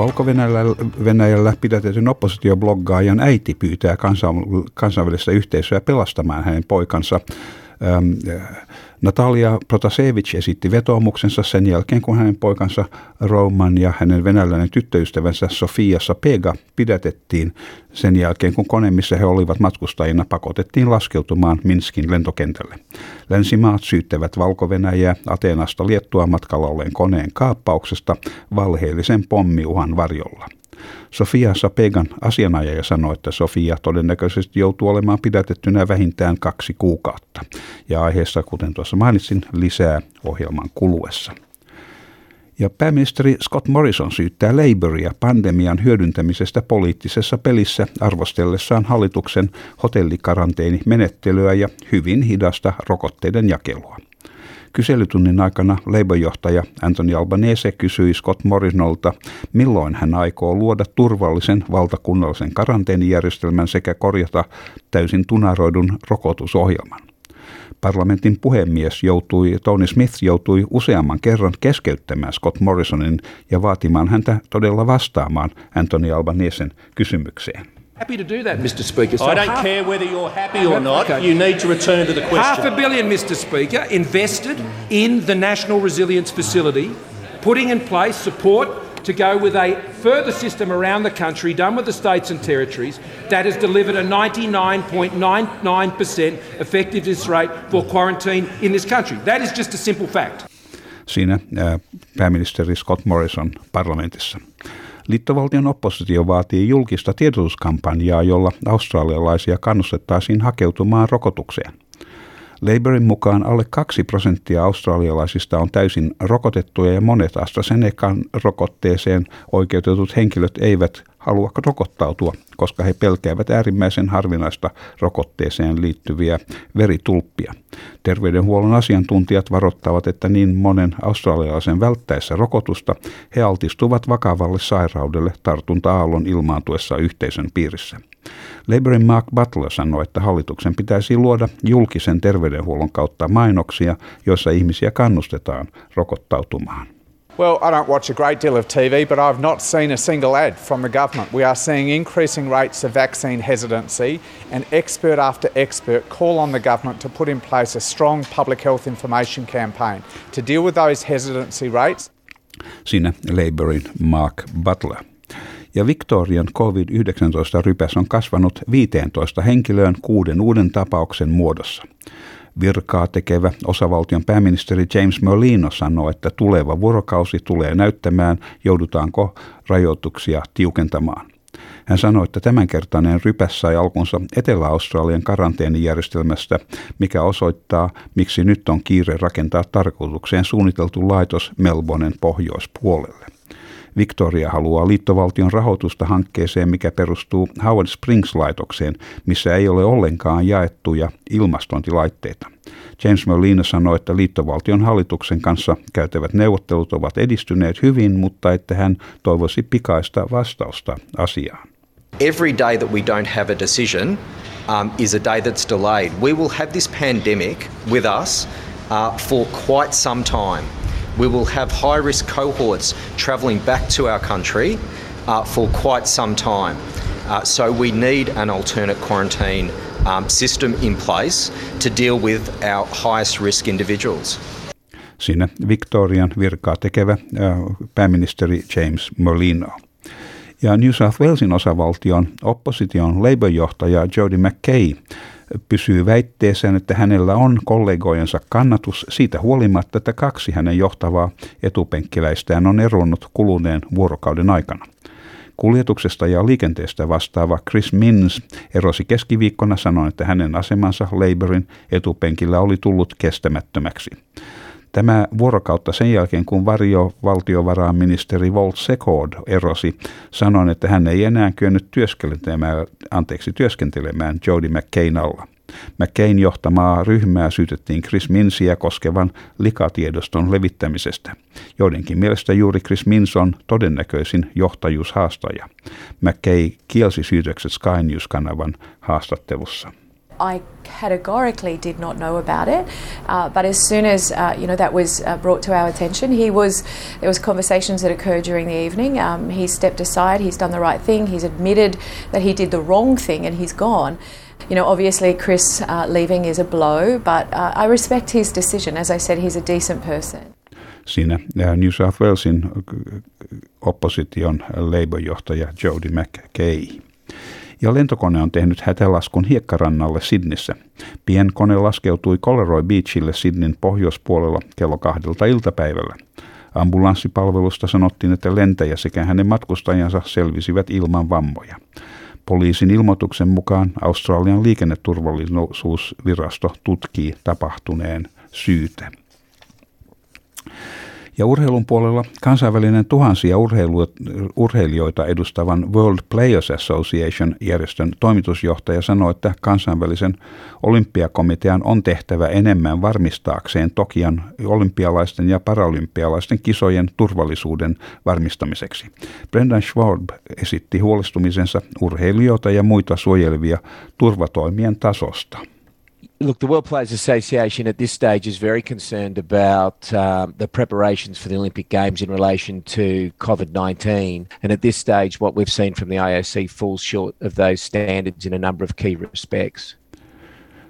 Valko-Venäjällä pidätetyn oppositiobloggaajan äiti pyytää kansainvälistä yhteisöä pelastamaan hänen poikansa Natalia Protasevich esitti vetoomuksensa sen jälkeen, kun hänen poikansa Roman ja hänen venäläinen tyttöystävänsä Sofia Sapega pidätettiin sen jälkeen, kun kone, missä he olivat matkustajina, pakotettiin laskeutumaan Minskin lentokentälle. Länsimaat syyttävät valko Ateenasta Liettua matkalla olleen koneen kaappauksesta valheellisen pommiuhan varjolla. Sofia Sapegan asianajaja sanoi, että Sofia todennäköisesti joutuu olemaan pidätettynä vähintään kaksi kuukautta. Ja aiheessa, kuten tuossa mainitsin, lisää ohjelman kuluessa. Ja pääministeri Scott Morrison syyttää Labouria pandemian hyödyntämisestä poliittisessa pelissä arvostellessaan hallituksen hotellikaranteenimenettelyä ja hyvin hidasta rokotteiden jakelua. Kyselytunnin aikana Labour-johtaja Anthony Albanese kysyi Scott Morrisonolta, milloin hän aikoo luoda turvallisen valtakunnallisen karanteenijärjestelmän sekä korjata täysin tunaroidun rokotusohjelman. Parlamentin puhemies joutui, Tony Smith joutui useamman kerran keskeyttämään Scott Morrisonin ja vaatimaan häntä todella vastaamaan Anthony Albanesen kysymykseen. Happy to do that, Mr. Speaker. So I don't half, care whether you're happy or not. Okay. You need to return to the question. Half a billion, Mr. Speaker, invested in the National Resilience Facility, putting in place support to go with a further system around the country done with the states and territories that has delivered a 99.99% effectiveness rate for quarantine in this country. That is just a simple fact. Siinä uh, pääministeri Scott Morrison parlamentissa. Liittovaltion oppositio vaatii julkista tiedotuskampanjaa, jolla australialaisia kannustettaisiin hakeutumaan rokotukseen. Labourin mukaan alle 2 prosenttia australialaisista on täysin rokotettuja ja monet AstraZenecan rokotteeseen oikeutetut henkilöt eivät halua rokottautua, koska he pelkäävät äärimmäisen harvinaista rokotteeseen liittyviä veritulppia. Terveydenhuollon asiantuntijat varoittavat, että niin monen australialaisen välttäessä rokotusta he altistuvat vakavalle sairaudelle tartunta-aallon ilmaantuessa yhteisön piirissä. Labourin Mark Butler sanoi, että hallituksen pitäisi luoda julkisen terveydenhuollon kautta mainoksia, joissa ihmisiä kannustetaan rokottautumaan. Well, I don't watch a great deal of TV, but I've not seen a single ad from the government. We are seeing increasing rates of vaccine hesitancy, and expert after expert call on the government to put in place a strong public health information campaign to deal with those hesitancy rates. Siinä Labourin Mark Butler. ja Victorian COVID-19-rypäs on kasvanut 15 henkilöön kuuden uuden tapauksen muodossa. Virkaa tekevä osavaltion pääministeri James Merlino sanoi, että tuleva vuorokausi tulee näyttämään, joudutaanko rajoituksia tiukentamaan. Hän sanoi, että tämänkertainen rypäs sai alkunsa Etelä-Australian karanteenijärjestelmästä, mikä osoittaa, miksi nyt on kiire rakentaa tarkoitukseen suunniteltu laitos Melbournen pohjoispuolelle. Victoria haluaa liittovaltion rahoitusta hankkeeseen, mikä perustuu Howard Springs-laitokseen, missä ei ole ollenkaan jaettuja ilmastointilaitteita. James Molina sanoi, että liittovaltion hallituksen kanssa käytävät neuvottelut ovat edistyneet hyvin, mutta että hän toivoisi pikaista vastausta asiaan. Every day that we don't have a decision um, is a day that's delayed. We will have this pandemic with us uh, for quite some time. We will have high risk cohorts travelling back to our country uh, for quite some time. Uh, so we need an alternate quarantine um, system in place to deal with our highest risk individuals. Siinä Victorian virkaa tekevä äh, pääministeri James Molino. Ja New South Walesin osavaltion opposition Labour-johtaja Jody McKay pysyy väitteeseen, että hänellä on kollegojensa kannatus siitä huolimatta, että kaksi hänen johtavaa etupenkkiläistään on eronnut kuluneen vuorokauden aikana. Kuljetuksesta ja liikenteestä vastaava Chris Minns erosi keskiviikkona sanoen, että hänen asemansa Labourin etupenkillä oli tullut kestämättömäksi. Tämä vuorokautta sen jälkeen, kun varjo valtiovarainministeri Volt Sekod erosi, sanoin, että hän ei enää kyennyt työskentelemään, anteeksi, työskentelemään Jody McCain alla. McCain johtamaa ryhmää syytettiin Chris Minsiä koskevan likatiedoston levittämisestä. Joidenkin mielestä juuri Chris Mins on todennäköisin johtajuushaastaja. McKay kielsi syytökset Sky News-kanavan haastattelussa. I categorically did not know about it. Uh, but as soon as uh, you know that was uh, brought to our attention, he was there was conversations that occurred during the evening. Um, he stepped aside. He's done the right thing. He's admitted that he did the wrong thing, and he's gone. You know, obviously, Chris uh, leaving is a blow, but uh, I respect his decision. As I said, he's a decent person. Siinä New South Walesin opposition Labour-johtaja Jody McKay. Ja lentokone on tehnyt hätälaskun hiekkarannalle Sidnissä. Pien kone laskeutui Coleroy Beachille Sidnin pohjoispuolella kello kahdelta iltapäivällä. Ambulanssipalvelusta sanottiin, että lentäjä sekä hänen matkustajansa selvisivät ilman vammoja. Poliisin ilmoituksen mukaan Australian liikenneturvallisuusvirasto tutkii tapahtuneen syytä. Ja urheilun puolella kansainvälinen tuhansia urheilijoita edustavan World Players Association järjestön toimitusjohtaja sanoi, että kansainvälisen olympiakomitean on tehtävä enemmän varmistaakseen Tokian olympialaisten ja paralympialaisten kisojen turvallisuuden varmistamiseksi. Brendan Schwab esitti huolestumisensa urheilijoita ja muita suojelevia turvatoimien tasosta. Look, the World Players Association at this stage is very concerned about um, the preparations for the Olympic Games in relation to COVID 19. And at this stage, what we've seen from the IOC falls short of those standards in a number of key respects.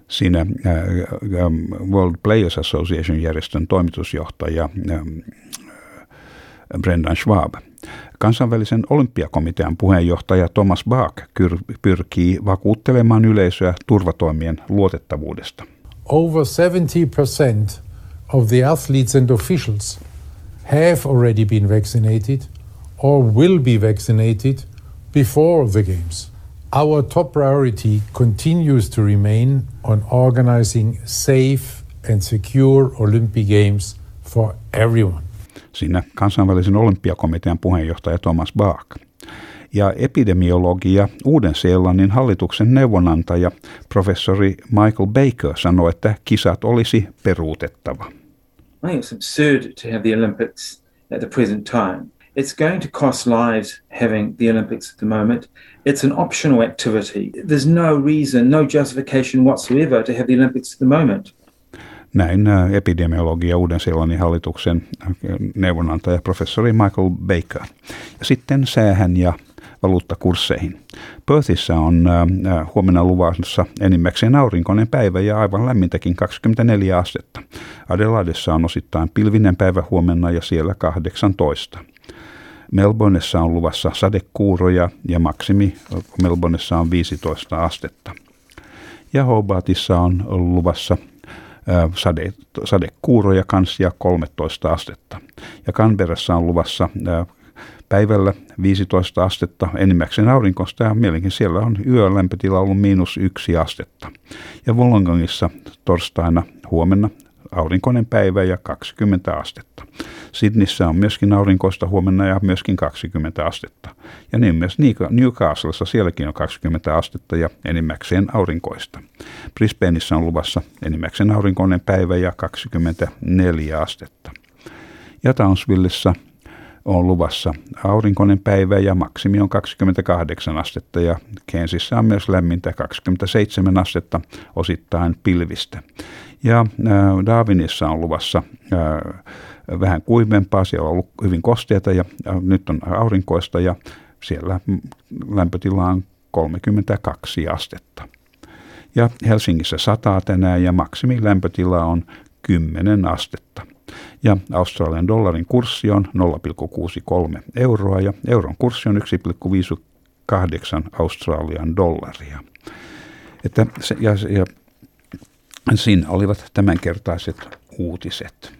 Siinä uh, um, World Players Association järjestön toimitusjohtaja um, Brendan Schwab Kansainvälisen olympiakomitean puheenjohtaja Thomas Bach pyrkii vakuuttelemaan yleisöä turvatoimien luotettavuudesta. Over 70% of the athletes and officials have already been vaccinated or will be vaccinated before the games. Our top priority continues to remain on organizing safe and secure Olympic Games for everyone siinä kansainvälisen olympiakomitean puheenjohtaja Thomas Bach. Ja epidemiologia Uuden-Seelannin hallituksen neuvonantaja professori Michael Baker sanoi, että kisat olisi peruutettava. I think it's absurd to have the Olympics at the present time. It's going to cost lives having the Olympics at the moment. It's an optional activity. There's no reason, no justification whatsoever to have the Olympics at the moment. Näin äh, epidemiologia Uuden-Seelannin hallituksen neuvonantaja professori Michael Baker. Ja sitten säähän ja valuuttakursseihin. Perthissä on huomenna luvassa enimmäkseen aurinkoinen päivä ja aivan lämmintäkin 24 astetta. Adelaidessa on osittain pilvinen päivä huomenna ja siellä 18. Melbourneessa on luvassa sadekuuroja ja maksimi Melbourneessa on 15 astetta. Ja Hobartissa on luvassa sade, sadekuuroja kanssa 13 astetta. Ja Canberrassa on luvassa päivällä 15 astetta enimmäkseen aurinkosta ja mielenkiin siellä on yön lämpötila ollut miinus yksi astetta. Ja Wollongongissa torstaina huomenna aurinkoinen päivä ja 20 astetta. Sydneyssä on myöskin aurinkoista huomenna ja myöskin 20 astetta. Ja niin myös Newcastlessa sielläkin on 20 astetta ja enimmäkseen aurinkoista. Brisbaneissa on luvassa enimmäkseen aurinkoinen päivä ja 24 astetta. Ja Townsvillessa on luvassa aurinkoinen päivä ja maksimi on 28 astetta ja Kensissä on myös lämmintä 27 astetta osittain pilvistä. Ja äh, Darwinissa on luvassa äh, vähän kuivempaa, siellä on ollut hyvin kosteita ja äh, nyt on aurinkoista ja siellä lämpötila on 32 astetta. Ja Helsingissä sataa tänään ja maksimilämpötila on 10 astetta. Ja Australian dollarin kurssi on 0,63 euroa ja euron kurssi on 1,58 Australian dollaria. Että se, ja, ja siinä olivat tämänkertaiset uutiset.